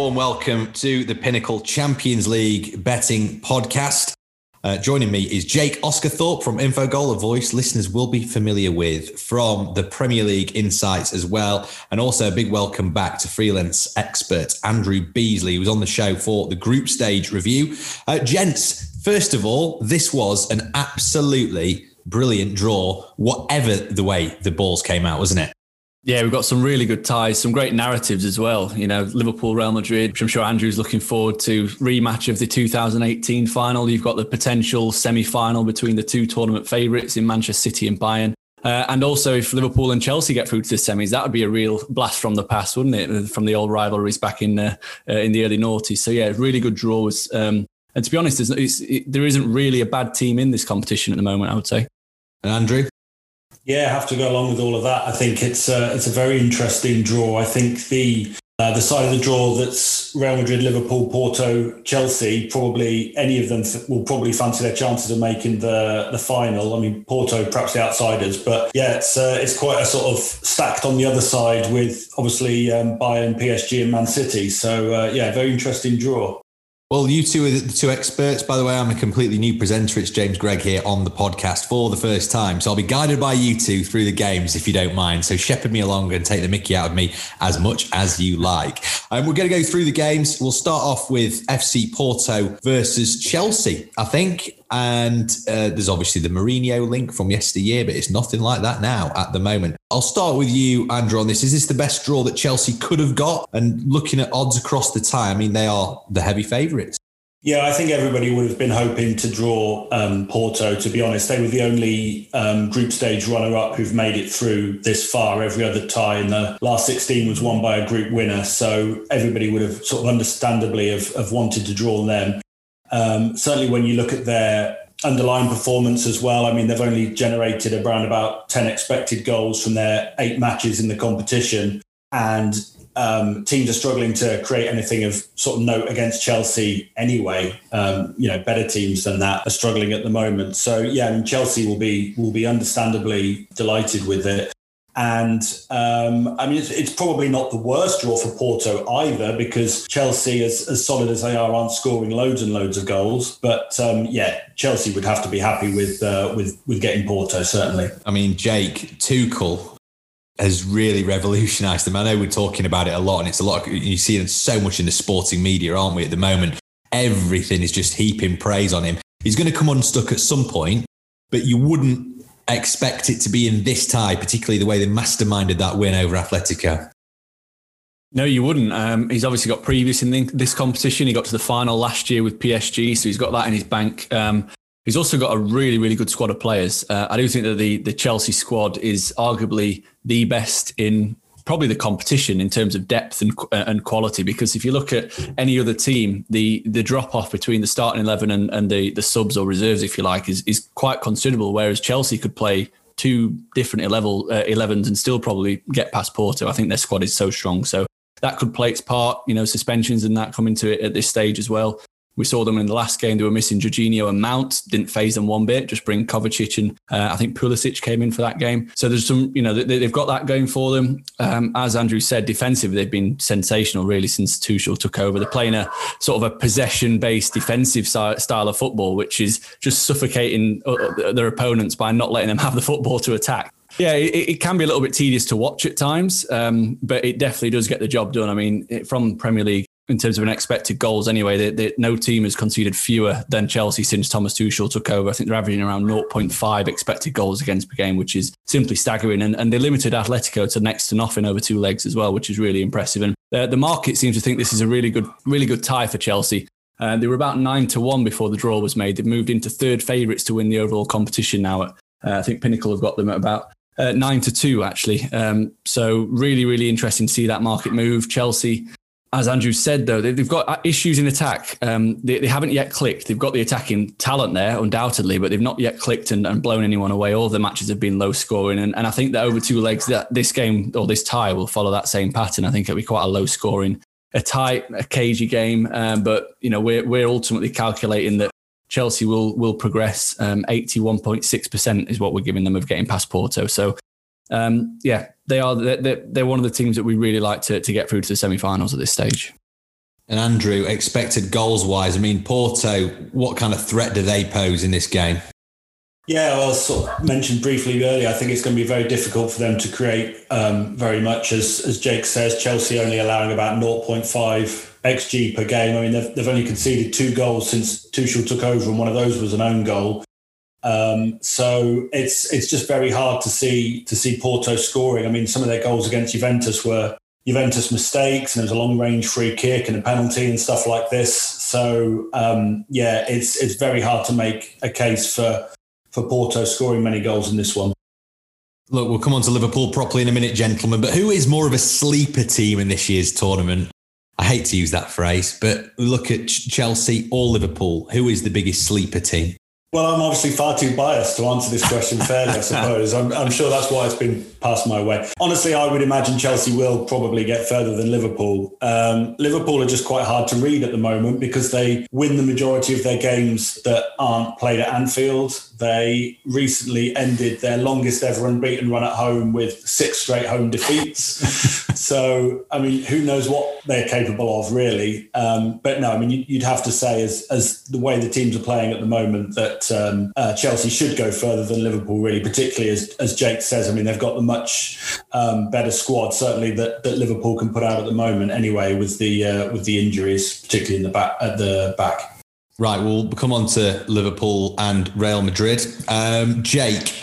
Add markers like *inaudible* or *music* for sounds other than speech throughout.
Warm welcome to the Pinnacle Champions League betting podcast. Uh, joining me is Jake Osgathorpe from Infogol, a voice listeners will be familiar with from the Premier League insights as well. And also a big welcome back to freelance expert Andrew Beasley, who was on the show for the group stage review. Uh, gents, first of all, this was an absolutely brilliant draw, whatever the way the balls came out, wasn't it? Yeah, we've got some really good ties, some great narratives as well. You know, Liverpool, Real Madrid, which I'm sure Andrew's looking forward to. Rematch of the 2018 final. You've got the potential semi final between the two tournament favourites in Manchester City and Bayern. Uh, and also, if Liverpool and Chelsea get through to the semis, that would be a real blast from the past, wouldn't it? From the old rivalries back in uh, uh, in the early noughties. So yeah, really good draws. Um, and to be honest, it, there isn't really a bad team in this competition at the moment. I would say. And Andrew. Yeah, I have to go along with all of that. I think it's a, it's a very interesting draw. I think the uh, the side of the draw that's Real Madrid, Liverpool, Porto, Chelsea, probably any of them f- will probably fancy their chances of making the the final. I mean, Porto perhaps the outsiders, but yeah, it's uh, it's quite a sort of stacked on the other side with obviously um, Bayern, PSG, and Man City. So uh, yeah, very interesting draw. Well, you two are the two experts. By the way, I'm a completely new presenter. It's James Gregg here on the podcast for the first time. So I'll be guided by you two through the games if you don't mind. So shepherd me along and take the mickey out of me as much as you like. And um, we're going to go through the games. We'll start off with FC Porto versus Chelsea. I think and uh, there's obviously the Mourinho link from yesteryear, but it's nothing like that now at the moment. I'll start with you, Andrew, on this. Is this the best draw that Chelsea could have got? And looking at odds across the tie, I mean, they are the heavy favourites. Yeah, I think everybody would have been hoping to draw um, Porto. To be honest, they were the only um, group stage runner-up who've made it through this far. Every other tie in the last 16 was won by a group winner, so everybody would have sort of understandably have, have wanted to draw them. Um, certainly, when you look at their underlying performance as well, I mean, they've only generated around about 10 expected goals from their eight matches in the competition. And um, teams are struggling to create anything of sort of note against Chelsea anyway. Um, you know, better teams than that are struggling at the moment. So yeah, I mean, Chelsea will be will be understandably delighted with it. And um, I mean, it's, it's, probably not the worst draw for Porto either, because Chelsea, as, as solid as they are, aren't scoring loads and loads of goals. But um, yeah, Chelsea would have to be happy with uh, with with getting Porto certainly. I mean, Jake Tuchel has really revolutionised them. I know we're talking about it a lot, and it's a lot. Of, you see it so much in the sporting media, aren't we? At the moment, everything is just heaping praise on him. He's going to come unstuck at some point, but you wouldn't expect it to be in this tie, particularly the way they masterminded that win over Atletico. No, you wouldn't. Um, he's obviously got previous in this competition. He got to the final last year with PSG, so he's got that in his bank. Um, he's also got a really, really good squad of players. Uh, I do think that the the Chelsea squad is arguably the best in probably the competition in terms of depth and uh, and quality. Because if you look at any other team, the the drop off between the starting eleven and, and the the subs or reserves, if you like, is is quite considerable. Whereas Chelsea could play two different level uh, 11s and still probably get past Porto. I think their squad is so strong. So that could play its part. You know, suspensions and that come into it at this stage as well. We saw them in the last game. They were missing Jorginho and Mount. Didn't faze them one bit. Just bring Kovacic and uh, I think Pulisic came in for that game. So there's some, you know, they, have got that going for them. Um, as Andrew said, defensively they've been sensational really since Tuchel took over. They're playing a sort of a possession-based defensive style of football, which is just suffocating uh, uh, their opponents by not letting them have the football to attack. Yeah, it, it, can be a little bit tedious to watch at times, um, but it definitely does get the job done. I mean, it, from Premier League in terms of an expected goals anyway. They, they, no team has conceded fewer than Chelsea since Thomas Tuchel took over. I think they're averaging around 0.5 expected goals against per game, which is simply staggering. And, and they limited Atletico to next to nothing over two legs as well, which is really impressive. And the, the market seems to think this is a really good, really good tie for Chelsea. Uh, they were about nine to one before the draw was made. They've moved into third favourites to win the overall competition now. At, uh, I think Pinnacle have got them at about uh, nine to two, actually. Um, so really, really interesting to see that market move. Chelsea as Andrew said, though, they've got issues in attack. Um, they, they, haven't yet clicked. They've got the attacking talent there, undoubtedly, but they've not yet clicked and, and blown anyone away. All the matches have been low scoring. And, and, I think that over two legs, that this game or this tie will follow that same pattern. I think it'll be quite a low scoring, a tight, a cagey game. Um, but, you know, we're, we're ultimately calculating that Chelsea will will progress. Um, 81.6% is what we're giving them of getting past Porto. So um, yeah, they are they're, they're one of the teams that we really like to, to get through to the semi-finals at this stage. And Andrew, expected goals wise, I mean, Porto, what kind of threat do they pose in this game? Yeah, well, sort of mentioned briefly earlier, I think it's going to be very difficult for them to create um, very much. As, as Jake says, Chelsea only allowing about 0.5 xG per game. I mean, they've, they've only conceded two goals since Tuchel took over, and one of those was an own goal. Um, so it's it's just very hard to see to see Porto scoring. I mean, some of their goals against Juventus were Juventus mistakes, and there was a long range free kick and a penalty and stuff like this. So um, yeah, it's it's very hard to make a case for for Porto scoring many goals in this one. Look, we'll come on to Liverpool properly in a minute, gentlemen. But who is more of a sleeper team in this year's tournament? I hate to use that phrase, but look at Chelsea or Liverpool. Who is the biggest sleeper team? Well, I'm obviously far too biased to answer this question fairly, I *laughs* suppose. I'm, I'm, sure that's why it's been passed my way. Honestly, I would imagine Chelsea will probably get further than Liverpool. Um, Liverpool are just quite hard to read at the moment because they win the majority of their games that aren't played at Anfield. They recently ended their longest ever unbeaten run at home with six straight home defeats. *laughs* so, I mean, who knows what they're capable of, really? Um, but no, I mean, you'd have to say, as, as the way the teams are playing at the moment, that um, uh, Chelsea should go further than Liverpool, really, particularly as, as Jake says. I mean, they've got the much um, better squad, certainly that, that Liverpool can put out at the moment, anyway, with the uh, with the injuries, particularly in the back at the back. Right, we'll come on to Liverpool and Real Madrid. Um, Jake,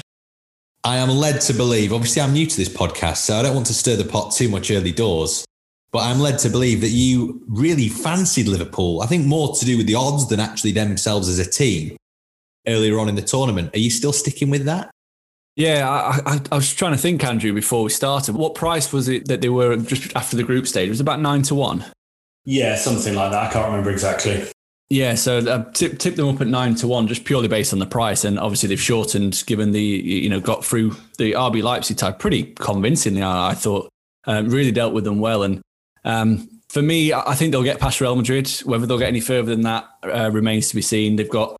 I am led to believe, obviously, I'm new to this podcast, so I don't want to stir the pot too much early doors, but I'm led to believe that you really fancied Liverpool. I think more to do with the odds than actually themselves as a team earlier on in the tournament. Are you still sticking with that? Yeah, I, I, I, was trying to think, Andrew, before we started. What price was it that they were just after the group stage? It was about nine to one. Yeah, something like that. I can't remember exactly. Yeah, so uh, tip, tip them up at nine to one, just purely based on the price, and obviously they've shortened, given the you know got through the RB Leipzig type pretty convincingly. I, I thought um, really dealt with them well, and um, for me, I think they'll get past Real Madrid. Whether they'll get any further than that uh, remains to be seen. They've got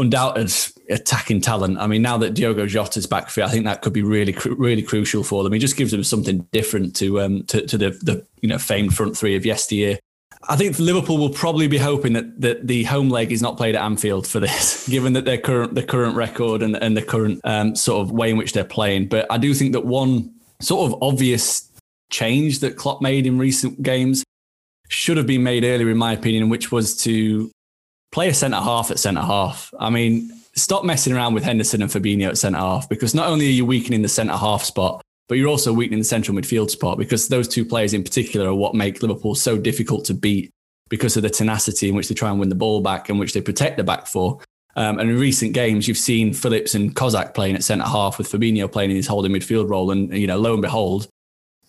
undoubted attacking talent. I mean, now that Diogo Jota's back fit, I think that could be really, really crucial for them. He just gives them something different to um to, to the the you know famed front three of yesteryear. I think Liverpool will probably be hoping that, that the home leg is not played at Anfield for this, *laughs* given that their current the current record and, and the current um, sort of way in which they're playing. But I do think that one sort of obvious change that Klopp made in recent games should have been made earlier, in my opinion, which was to play a centre half at centre half. I mean, stop messing around with Henderson and Fabinho at centre half because not only are you weakening the centre half spot, but you're also weakening the central midfield spot because those two players in particular are what make Liverpool so difficult to beat because of the tenacity in which they try and win the ball back and which they protect the back for. Um, and in recent games, you've seen Phillips and Kabak playing at centre half with Fabinho playing in his holding midfield role. And, you know, lo and behold,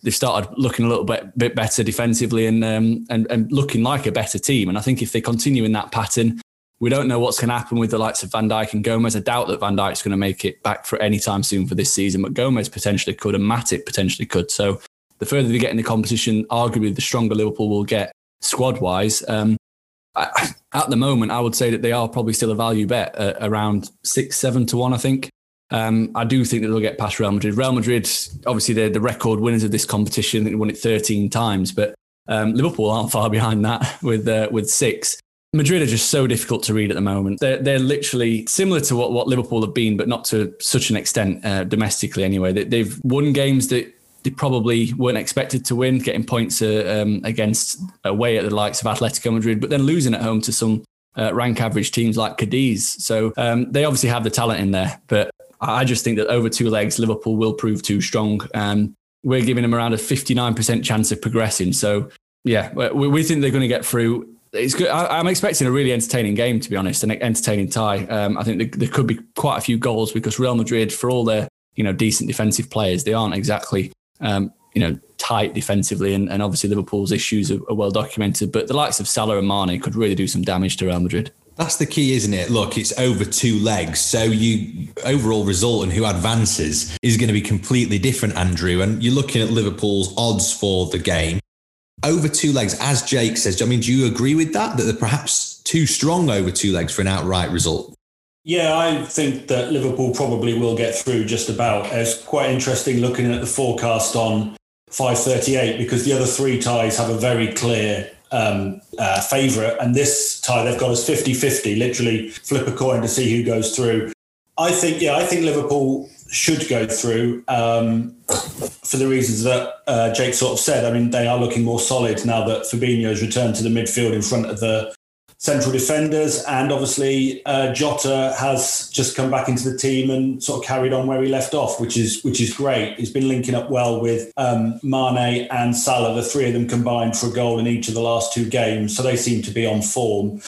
they've started looking a little bit, bit better defensively and, um, and, and looking like a better team. And I think if they continue in that pattern, we don't know what's going to happen with the likes of Van Dijk and Gomez. I doubt that Van Dijk's going to make it back for any time soon for this season, but Gomez potentially could and Matip potentially could. So the further they get in the competition, arguably the stronger Liverpool will get squad wise. Um, at the moment, I would say that they are probably still a value bet uh, around six, seven to one, I think. Um, I do think that they'll get past Real Madrid. Real Madrid, obviously, they're the record winners of this competition. They won it 13 times, but um, Liverpool aren't far *laughs* behind that with uh, with six. Madrid are just so difficult to read at the moment. They're, they're literally similar to what, what Liverpool have been, but not to such an extent uh, domestically anyway. They, they've won games that they probably weren't expected to win, getting points uh, um, against away at the likes of Atletico Madrid, but then losing at home to some uh, rank average teams like Cadiz. So um, they obviously have the talent in there, but I just think that over two legs, Liverpool will prove too strong. Um, we're giving them around a 59% chance of progressing. So yeah, we, we think they're going to get through it's good. I, am expecting a really entertaining game, to be honest, an entertaining tie. Um, I think there, there, could be quite a few goals because Real Madrid, for all their you know decent defensive players, they aren't exactly um, you know tight defensively, and, and obviously Liverpool's issues are, are, well documented. But the likes of Salah and Mane could really do some damage to Real Madrid. That's the key, isn't it? Look, it's over two legs, so you overall result and who advances is going to be completely different, Andrew. And you're looking at Liverpool's odds for the game over two legs, as Jake says. I mean, do you agree with that? That they're perhaps too strong over two legs for an outright result? Yeah, I think that Liverpool probably will get through just about. It's quite interesting looking at the forecast on 538 because the other three ties have a very clear um, uh, favourite. And this tie they've got as 50 50, literally flip a coin to see who goes through. I think, yeah, I think Liverpool should go through um, for the reasons that uh, Jake sort of said. I mean, they are looking more solid now that Fabinho has returned to the midfield in front of the central defenders. And obviously, uh, Jota has just come back into the team and sort of carried on where he left off, which is which is great. He's been linking up well with um, Mane and Salah, the three of them combined for a goal in each of the last two games. So they seem to be on form.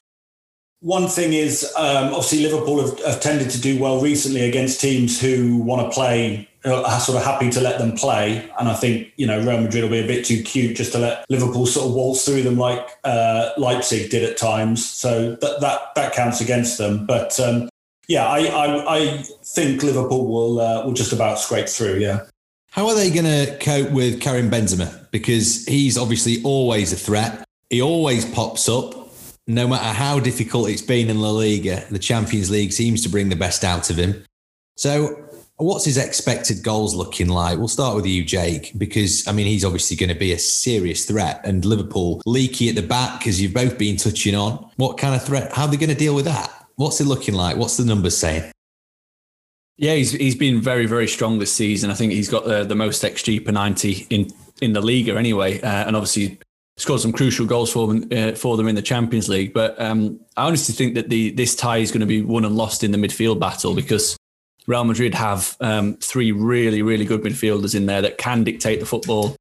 One thing is, um, obviously, Liverpool have, have, tended to do well recently against teams who want to play, are sort of happy to let them play. And I think, you know, Real Madrid will be a bit too cute just to let Liverpool sort of waltz through them like uh, Leipzig did at times. So that, that, that counts against them. But um, yeah, I, I, I, think Liverpool will, uh, will just about scrape through. Yeah. How are they going to cope with Karim Benzema? Because he's obviously always a threat. He always pops up no matter how difficult it's been in La Liga, the Champions League seems to bring the best out of him. So, what's his expected goals looking like? We'll start with you, Jake, because I mean, he's obviously going to be a serious threat. And Liverpool leaky at the back, as you've both been touching on. What kind of threat? How are they going to deal with that? What's it looking like? What's the numbers saying? Yeah, he's he's been very very strong this season. I think he's got the, the most xG per ninety in in the Liga anyway, uh, and obviously scored some crucial goals for them uh, for them in the Champions League. But um, I honestly think that the this tie is going to be won and lost in the midfield battle because Real Madrid have um, three really really good midfielders in there that can dictate the football,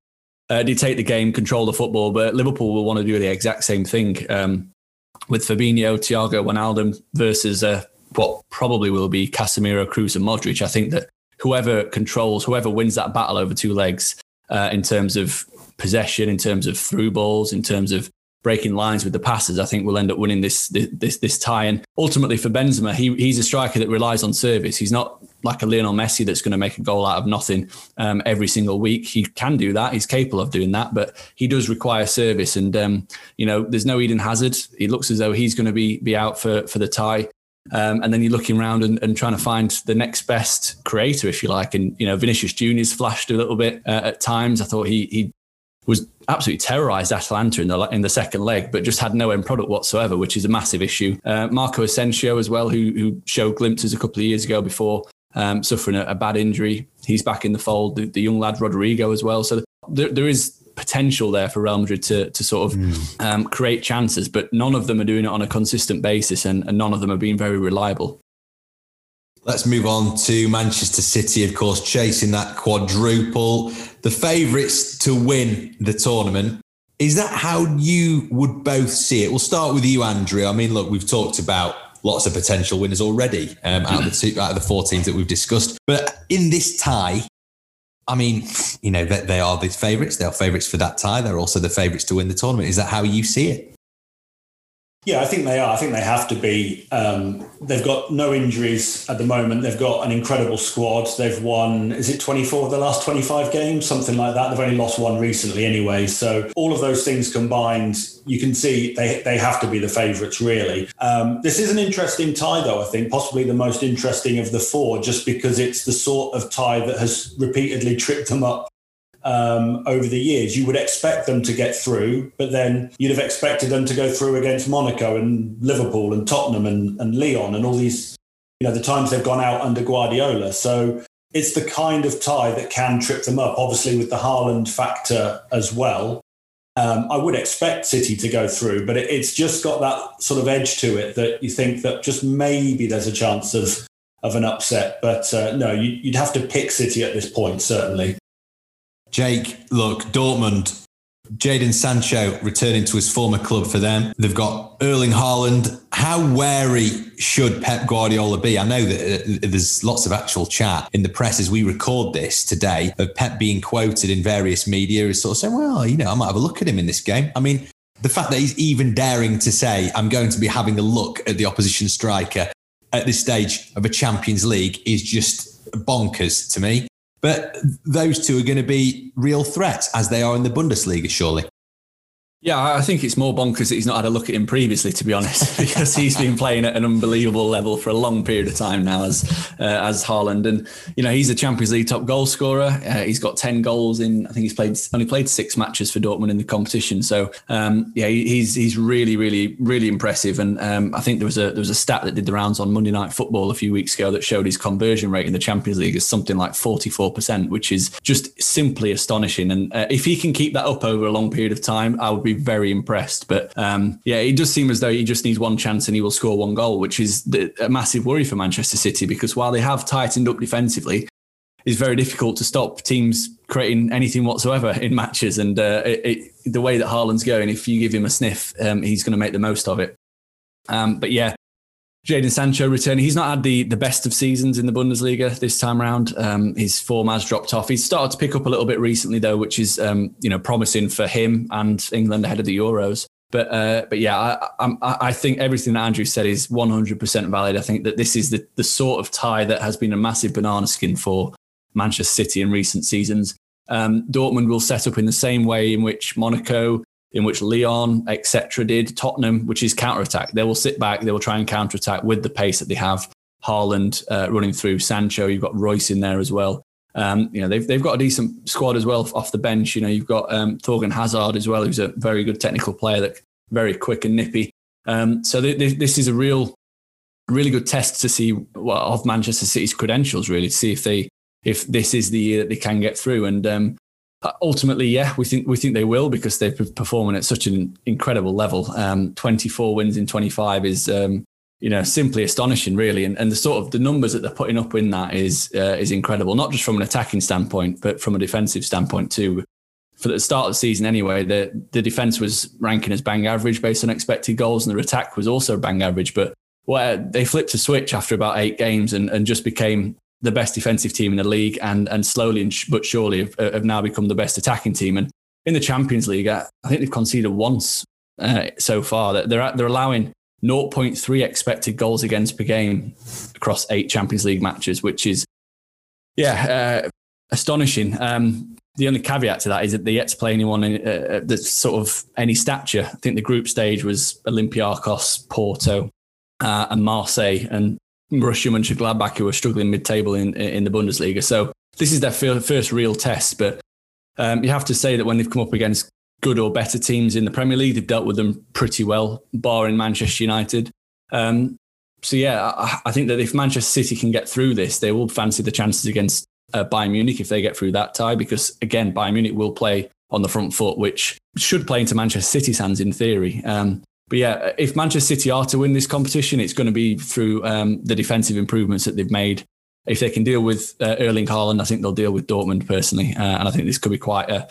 uh, dictate the game, control the football. But Liverpool will want to do the exact same thing um, with Fabinho, Thiago, Wijnaldum versus uh, what probably will be Casemiro, Kroos, and Modric. I think that whoever controls, whoever wins that battle over two legs. Uh, in terms of possession, in terms of through balls, in terms of breaking lines with the passes, I think we'll end up winning this this this tie. And ultimately for Benzema, he he's a striker that relies on service. He's not like a Lionel Messi that's going to make a goal out of nothing um, every single week. He can do that. He's capable of doing that, but he does require service. And um, you know, there's no Eden Hazard. It looks as though he's going to be be out for for the tie. Um, and then you're looking around and, and, trying to find the next best creator, if you like. And you know, Vinicius Junior's flashed a little bit uh, at times. I thought he he was absolutely terrorised Atalanta in the in the second leg, but just had no end product whatsoever, which is a massive issue. Uh, Marco Asensio as well, who who showed glimpses a couple of years ago before um, suffering a, a, bad injury. He's back in the fold. The, the young lad Rodrygo as well. So there, there is potential there for Real Madrid to to sort of mm. um, create chances, but none of them are doing it on a consistent basis, and, and none of them are being very reliable. Let's move on to Manchester City, of course, chasing that quadruple. The favourites to win the tournament. Is that how you would both see it? We'll start with you, Andrew. I mean, look, we've talked about lots of potential winners already um, out, of the two, out of the four teams that we've discussed. But in this tie, I mean, you know, they, they are the favourites. They are favourites for that tie. They're also the favourites to win the tournament. Is that how you see it? Yeah, I think they are. I think they have to be. Um, they've got no injuries at the moment. They've got an incredible squad. They've won, is it 24 of the last 25 games? Something like that. They've only lost one recently anyway. So all of those things combined, you can see they, they have to be the favourites, really. Um, this is an interesting tie, though, I think, possibly the most interesting of the four, just because it's the sort of tie that has repeatedly tripped them up um, over the years. You would expect them to get through, but then you'd have expected them to go through against Monaco and Liverpool and Tottenham and, and Lyon and all these, you know, the times they've gone out under Guardiola. So it's the kind of tie that can trip them up, obviously, with the Haaland factor as well. Um, I would expect City to go through, but it, it's just got that sort of edge to it that you think that just maybe there's a chance of of an upset. But uh, no, you, you'd have to pick City at this point, certainly. Jake, look, Dortmund, Jadon Sancho returning to his former club for them. They've got Erling Haaland. How wary should Pep Guardiola be? I know that uh, there's lots of actual chat in the press as we record this today of Pep being quoted in various media as sort of saying, well, you know, I might have a look at him in this game. I mean, the fact that he's even daring to say, I'm going to be having a look at the opposition striker at this stage of a Champions League is just bonkers to me. But those two are going to be real threats as they are in the Bundesliga, surely. Yeah, I think it's more bonkers that he's not had a look at him previously, to be honest, *laughs* because he's been playing at an unbelievable level for a long period of time now as uh, as Haaland, and you know he's a Champions League top goal scorer. Uh, he's got ten goals in. I think he's played only played six matches for Dortmund in the competition. So um, yeah, he's he's really really really impressive. And um, I think there was a there was a stat that did the rounds on Monday Night Football a few weeks ago that showed his conversion rate in the Champions League is something like forty four percent, which is just simply astonishing. And uh, if he can keep that up over a long period of time, I would be very impressed. But um, yeah, it does seem as though he just needs one chance and he will score one goal, which is a massive worry for Manchester City because while they have tightened up defensively, it's very difficult to stop teams creating anything whatsoever in matches. And uh, it, it, the way that Haaland's going, if you give him a sniff, um, he's going to make the most of it. Um, but yeah, Jadon Sancho returning. He's not had the, the best of seasons in the Bundesliga this time around. Um, his form has dropped off. He's started to pick up a little bit recently, though, which is um, you know promising for him and England ahead of the Euros. But uh, but yeah, I, I, I think everything that Andrew said is 100% valid. I think that this is the, the sort of tie that has been a massive banana skin for Manchester City in recent seasons. Um, Dortmund will set up in the same way in which Monaco in which Lyon, etc., did. Tottenham, which is counter attack. They will sit back, they will try and counter attack with the pace that they have. Haaland uh, running through Sancho, you've got Reus in there as well. Um, you know they've they've got a decent squad as well off the bench. You know you've got um, Thorgan Hazard as well, who's a very good technical player, that very quick and nippy. Um, so th- th- this is a real, really good test to see well, of Manchester City's credentials, really, to see if they if this is the year that they can get through. And um, ultimately, yeah, we think we think they will because they're performing at such an incredible level. Um, 24 wins in 25 is um, you know simply astonishing, really, and, and the sort of the numbers that they're putting up in that is uh, is incredible. Not just from an attacking standpoint, but from a defensive standpoint too. For the start of the season, anyway, the the defense was ranking as bang average based on expected goals, and their attack was also bang average. But where they flipped a switch after about eight games and, and just became the best defensive team in the league and and slowly but surely have, have now become the best attacking team. And in the Champions League, I think they've conceded once uh, so far. That they're they're allowing 0.3 expected goals against per game across eight Champions League matches, which is yeah uh, astonishing. Um, the only caveat to that is that they yet to play anyone in, uh, that's sort of any stature. I think the group stage was Olympiacos, Porto, uh, and Marseille, and Borussia Mönchengladbach, who are struggling mid-table in in the Bundesliga. So this is their first real test. But um, you have to say that when they've come up against good or better teams in the Premier League, they've dealt with them pretty well, barring Manchester United. Um, so yeah, I, I, think that if Manchester City can get through this, they will fancy the chances against uh, Bayern Munich if they get through that tie, because again, Bayern Munich will play on the front foot, which should play into Manchester City's hands in theory. Um, but yeah, if Manchester City are to win this competition, it's going to be through um, the defensive improvements that they've made. If they can deal with uh, Erling Haaland, I think they'll deal with Dortmund personally, uh, and I think this could be quite a.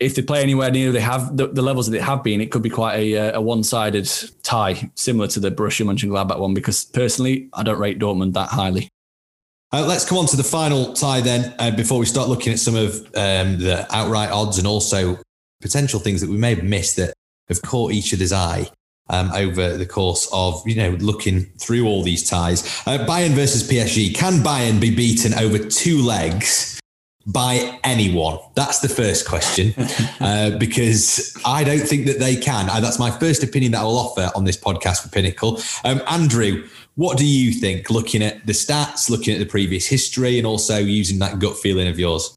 If they play anywhere near they have the, the levels that they have been, it could be quite a, uh, a one-sided tie, similar to the Borussia Mönchengladbach one. Because personally, I don't rate Dortmund that highly. Uh, let's come on to the final tie then, uh, before we start looking at some of um, the outright odds and also potential things that we may have missed that have caught each other's eye um, over the course of you know looking through all these ties. Uh, Bayern versus PSG. Can Bayern be beaten over two legs? By anyone? That's the first question, *laughs* uh, because I don't think that they can. Uh, that's my first opinion that I will offer on this podcast for Pinnacle. Um, Andrew, what do you think? Looking at the stats, looking at the previous history, and also using that gut feeling of yours.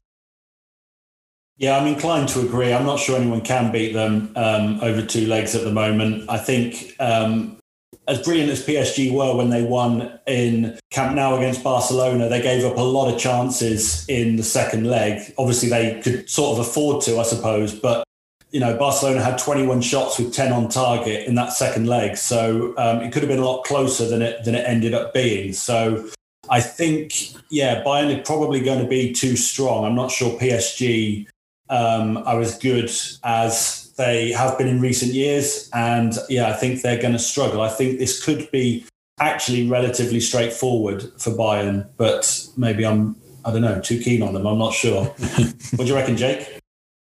Yeah, I'm inclined to agree. I'm not sure anyone can beat them um, over two legs at the moment. I think um, as brilliant as PSG were when they won in Camp Nou against Barcelona, they gave up a lot of chances in the second leg. Obviously, they could sort of afford to, I suppose, but you know, Barcelona had 21 shots with 10 on target in that second leg, so um, it could have been a lot closer than it than it ended up being. So I think, yeah, Bayern are probably going to be too strong. I'm not sure PSG um, are as good as they have been in recent years. And yeah, I think they're going to struggle. I think this could be actually relatively straightforward for Bayern, but maybe I'm, I don't know, too keen on them. I'm not sure. *laughs* what do you reckon, Jake?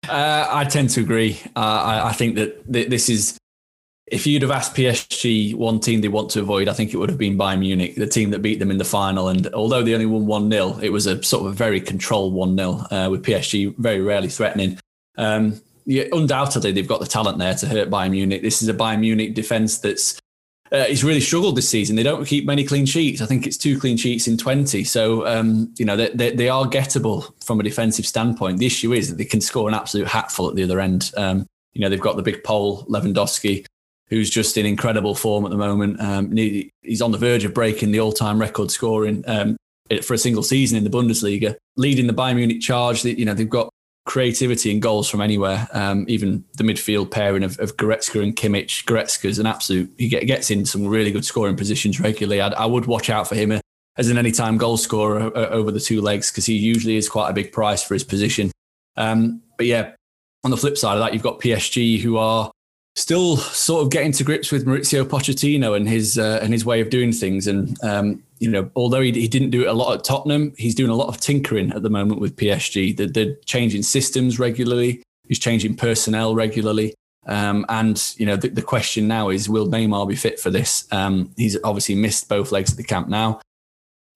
Uh, I tend to agree. Uh, I, I, think that th- this is if you'd have asked PSG one team they want to avoid, I think it would have been Bayern Munich, the team that beat them in the final. And although they only won 1 0, it was a sort of a very controlled 1 0 uh, with PSG very rarely threatening. Um, yeah, undoubtedly they've got the talent there to hurt Bayern Munich. This is a Bayern Munich defense that's uh, he's really struggled this season. They don't keep many clean sheets. I think it's two clean sheets in 20. So, um, you know, they, they, they, are gettable from a defensive standpoint. The issue is that they can score an absolute hatful at the other end. Um, you know, they've got the big Pole, Lewandowski, who's just in incredible form at the moment. Um, he, he's on the verge of breaking the all time record scoring um, for a single season in the Bundesliga, leading the Bayern Munich charge. You know, they've got creativity and goals from anywhere. Um, even the midfield pairing of, of Goretzka and Kimmich. Goretzka's an absolute, he get, gets in some really good scoring positions regularly. I'd, I would watch out for him as an anytime goal scorer uh, over the two legs because he usually is quite a big price for his position. Um, but yeah, on the flip side of that, you've got PSG who are still sort of getting to grips with Mauricio Pochettino and his uh, and his way of doing things. And um, you know, although he, he didn't do it a lot at Tottenham, he's doing a lot of tinkering at the moment with PSG. They're, they're changing systems regularly. He's changing personnel regularly. Um, and you know, the, the, question now is, will Neymar be fit for this? Um, he's obviously missed both legs of the camp now.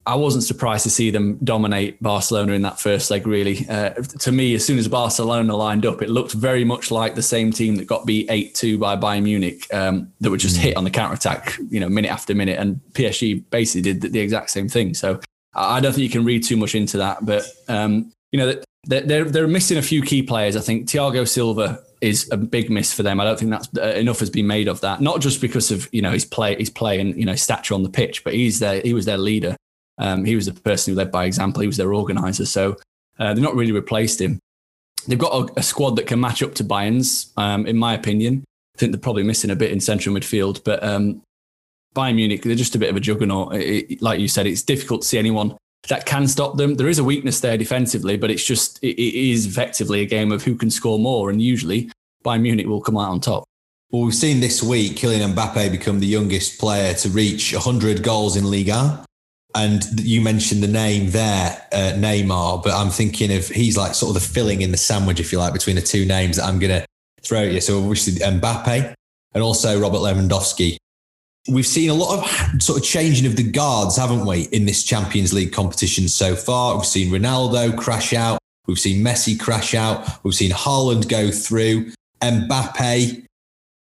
I wasn't surprised to see them dominate Barcelona in that first leg, really. Uh, to me, as soon as Barcelona lined up, it looked very much like the same team that got beat 8 2 by Bayern Munich, um, that were just mm. hit on the counter attack, you know, minute after minute. And PSG basically did the, the, exact same thing. So I don't think you can read too much into that. But, um, you know, they're, they're, they're missing a few key players. I think Thiago Silva is a big miss for them. I don't think that's uh, enough has been made of that. Not just because of you know his play, his play and you know stature on the pitch, but he's there. He was their leader. Um, he was the person who led by example. He was their organizer. So uh, they've not really replaced him. They've got a, a squad that can match up to Bayern's, um, in my opinion. I think they're probably missing a bit in central midfield, but um, Bayern Munich, they're just a bit of a juggernaut. It, it, like you said, it's difficult to see anyone that can stop them. There is a weakness there defensively, but it's just, it, it is effectively a game of who can score more. And usually Bayern Munich will come out on top. Well, we've seen this week Kylian Mbappe become the youngest player to reach 100 goals in Liga. And you mentioned the name there, uh, Neymar, but I'm thinking of he's like sort of the filling in the sandwich, if you like, between the two names that I'm going to throw at you. So obviously Mbappe and also Robert Lewandowski. We've seen a lot of sort of changing of the guards, haven't we, in this Champions League competition so far? We've seen Ronaldo crash out. We've seen Messi crash out. We've seen Haaland go through. Mbappe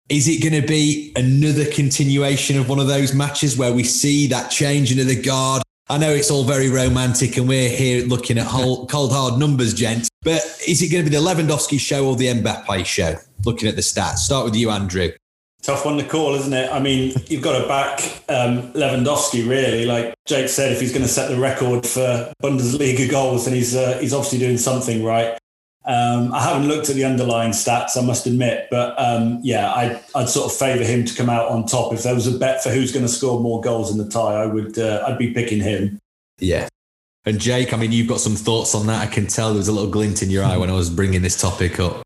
is it going to be another continuation of one of those matches where we see that change into the guard? I know it's all very romantic and we're here looking at whole, *laughs* cold hard numbers, gents, but is it going to be the Lewandowski show or the Mbappe show? Looking at the stats. Start with you, Andrew. Tough one to call, isn't it? I mean, *laughs* you've got to back um, Lewandowski, really. Like Jake said, if he's going to set the record for Bundesliga goals, then he's uh, he's obviously doing something right. Um, I haven't looked at the underlying stats, I must admit, but um, yeah, I'd, I'd, sort of favour him to come out on top. If there was a bet for who's going to score more goals in the tie, I would, uh, I'd be picking him. Yeah. And Jake, I mean, you've got some thoughts on that. I can tell there was a little glint in your eye when I was bringing this topic up.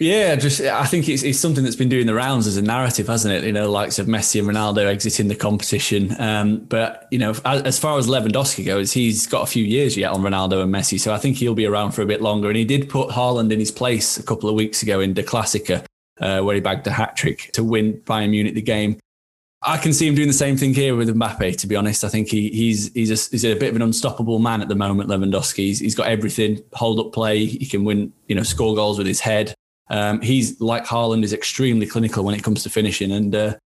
Yeah, just I think it's, it's something that's been doing the rounds as a narrative, hasn't it? You know, likes of Messi and Ronaldo exiting the competition. Um, but you know, as, as, far as Lewandowski goes, he's got a few years yet on Ronaldo and Messi, so I think he'll be around for a bit longer. And he did put Haaland in his place a couple of weeks ago in the Klassiker, uh, where he bagged a hat trick to win Bayern Munich the game. I can see him doing the same thing here with Mbappe. To be honest, I think he, he's he's a, he's a bit of an unstoppable man at the moment. Lewandowski, he's, he's got everything: hold up play. He can win, you know, score goals with his head. Um, he's like Haaland is extremely clinical when it comes to finishing, and uh,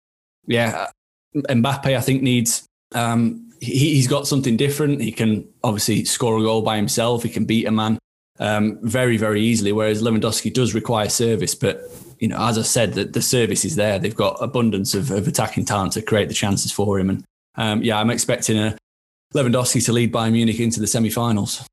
yeah, Mbappe I think needs. Um, he, has got something different. He can obviously score a goal by himself. He can beat a man um, very, very easily. Whereas Lewandowski does require service, but you know, as I said, the, the service is there. They've got abundance of, of attacking talent to create the chances for him. And um, yeah, I'm expecting a Lewandowski to lead Bayern Munich into the semi-finals.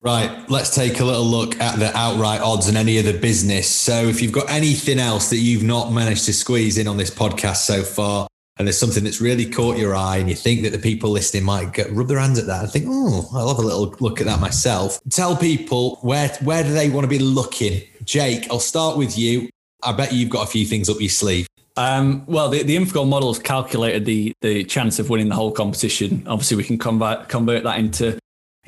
Right, let's take a little look at the outright odds and any other business. So, if you've got anything else that you've not managed to squeeze in on this podcast so far, and there's something that's really caught your eye, and you think that the people listening might get, rub their hands at that and think, "Oh, I'll have a little look at that myself." Tell people where where do they want to be looking? Jake, I'll start with you. I bet you've got a few things up your sleeve. Um, well, the, the Infogol model has calculated the the chance of winning the whole competition. Obviously, we can convert convert that into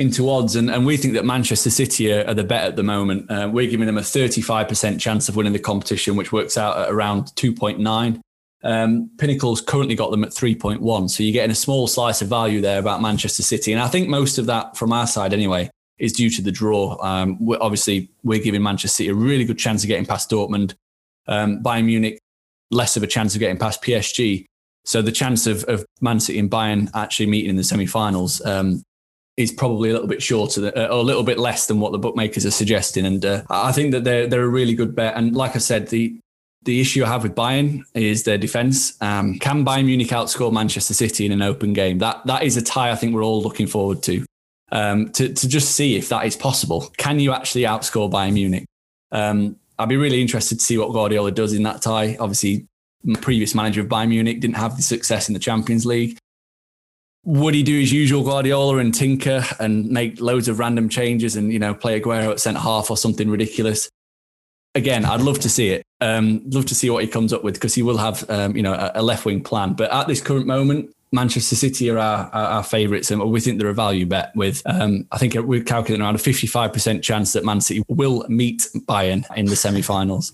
into odds. And, and we think that Manchester City are, are the bet at the moment. Uh, we're giving them a 35% chance of winning the competition, which works out at around 2.9. Um, Pinnacle's currently got them at 3.1. So you're getting a small slice of value there about Manchester City. And I think most of that from our side anyway is due to the draw. Um, we're, obviously, we're giving Manchester City a really good chance of getting past Dortmund. Um, Bayern Munich, less of a chance of getting past PSG. So the chance of, of Man City and Bayern actually meeting in the semi-finals um, is probably a little bit shorter, uh, or a little bit less than what the bookmakers are suggesting. And uh, I think that they're they're a really good bet. And like I said, the the issue I have with Bayern is their defence. Um, can Bayern Munich outscore Manchester City in an open game? That that is a tie. I think we're all looking forward to. Um, to to just see if that is possible. Can you actually outscore Bayern Munich? Um, I'd be really interested to see what Guardiola does in that tie. Obviously, previous manager of Bayern Munich didn't have the success in the Champions League. Would he do his usual Guardiola and tinker and make loads of random changes and you know play Aguero at centre half or something ridiculous? Again, I'd love to see it. Um, love to see what he comes up with because he will have um, you know a, a left wing plan. But at this current moment, Manchester City are our, our, our favourites, and we think they're a value bet. With um, I think we're calculating around a fifty-five percent chance that Man City will meet Bayern in the semi-finals.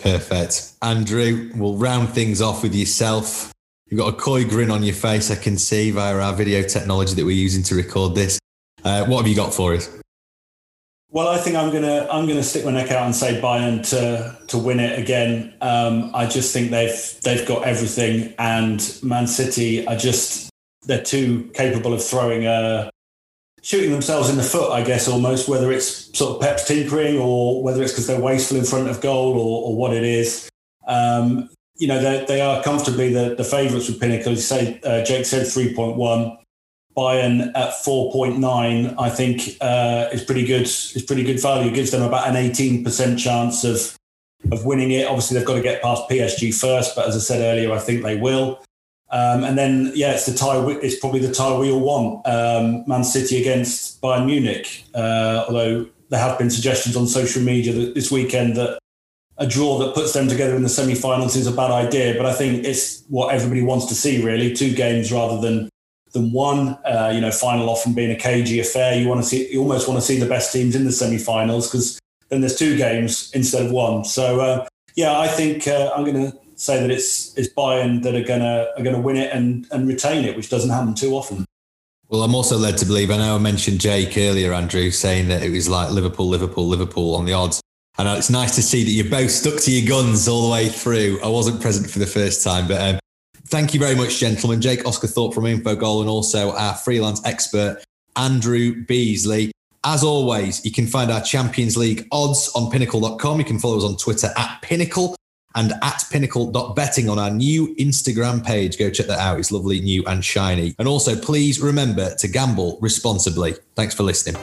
Perfect, Andrew. We'll round things off with yourself. You've got a coy grin on your face, I can see via our video technology that we're using to record this. Uh, what have you got for us? Well, I think I'm gonna I'm gonna stick my neck out and say Bayern to to win it again. Um, I just think they've they've got everything, and Man City are just they're too capable of throwing a uh, shooting themselves in the foot, I guess, almost. Whether it's sort of Pep's tinkering or whether it's because they're wasteful in front of goal or, or what it is. Um, you know, they, they are comfortably the, the favourites with Pinnacle. Say uh, Jake said three point one. Bayern at 4.9, I think, uh, is pretty good. Is pretty good value. It Gives them about an 18% chance of of winning it. Obviously, they've got to get past PSG first, but as I said earlier, I think they will. Um, and then, yeah, it's the tie. It's probably the tie we all want. Um, Man City against Bayern Munich. Uh, although there have been suggestions on social media this weekend that a draw that puts them together in the semi-finals is a bad idea. But I think it's what everybody wants to see, really. Two games rather than than one. Uh, you know, final often being a cagey affair. You want to see, you almost want to see the best teams in the semi-finals because then there's two games instead of one. So uh, yeah, I think uh, I'm going to say that it's it's Bayern that are gonna are gonna win it and and retain it, which doesn't happen too often. Well, I'm also led to believe. I know I mentioned Jake earlier, Andrew, saying that it was like Liverpool, Liverpool, Liverpool on the odds. And it's nice to see that you both stuck to your guns all the way through. I wasn't present for the first time, but um, Thank you very much, gentlemen. Jake Osgathorpe from Infogol and also our freelance expert, Andrew Beasley. As always, you can find our Champions League odds on pinnacle.com. You can follow us on Twitter at pinnacle and at pinnacle.betting on our new Instagram page. Go check that out. It's lovely, new, and shiny. And also, please remember to gamble responsibly. Thanks for listening.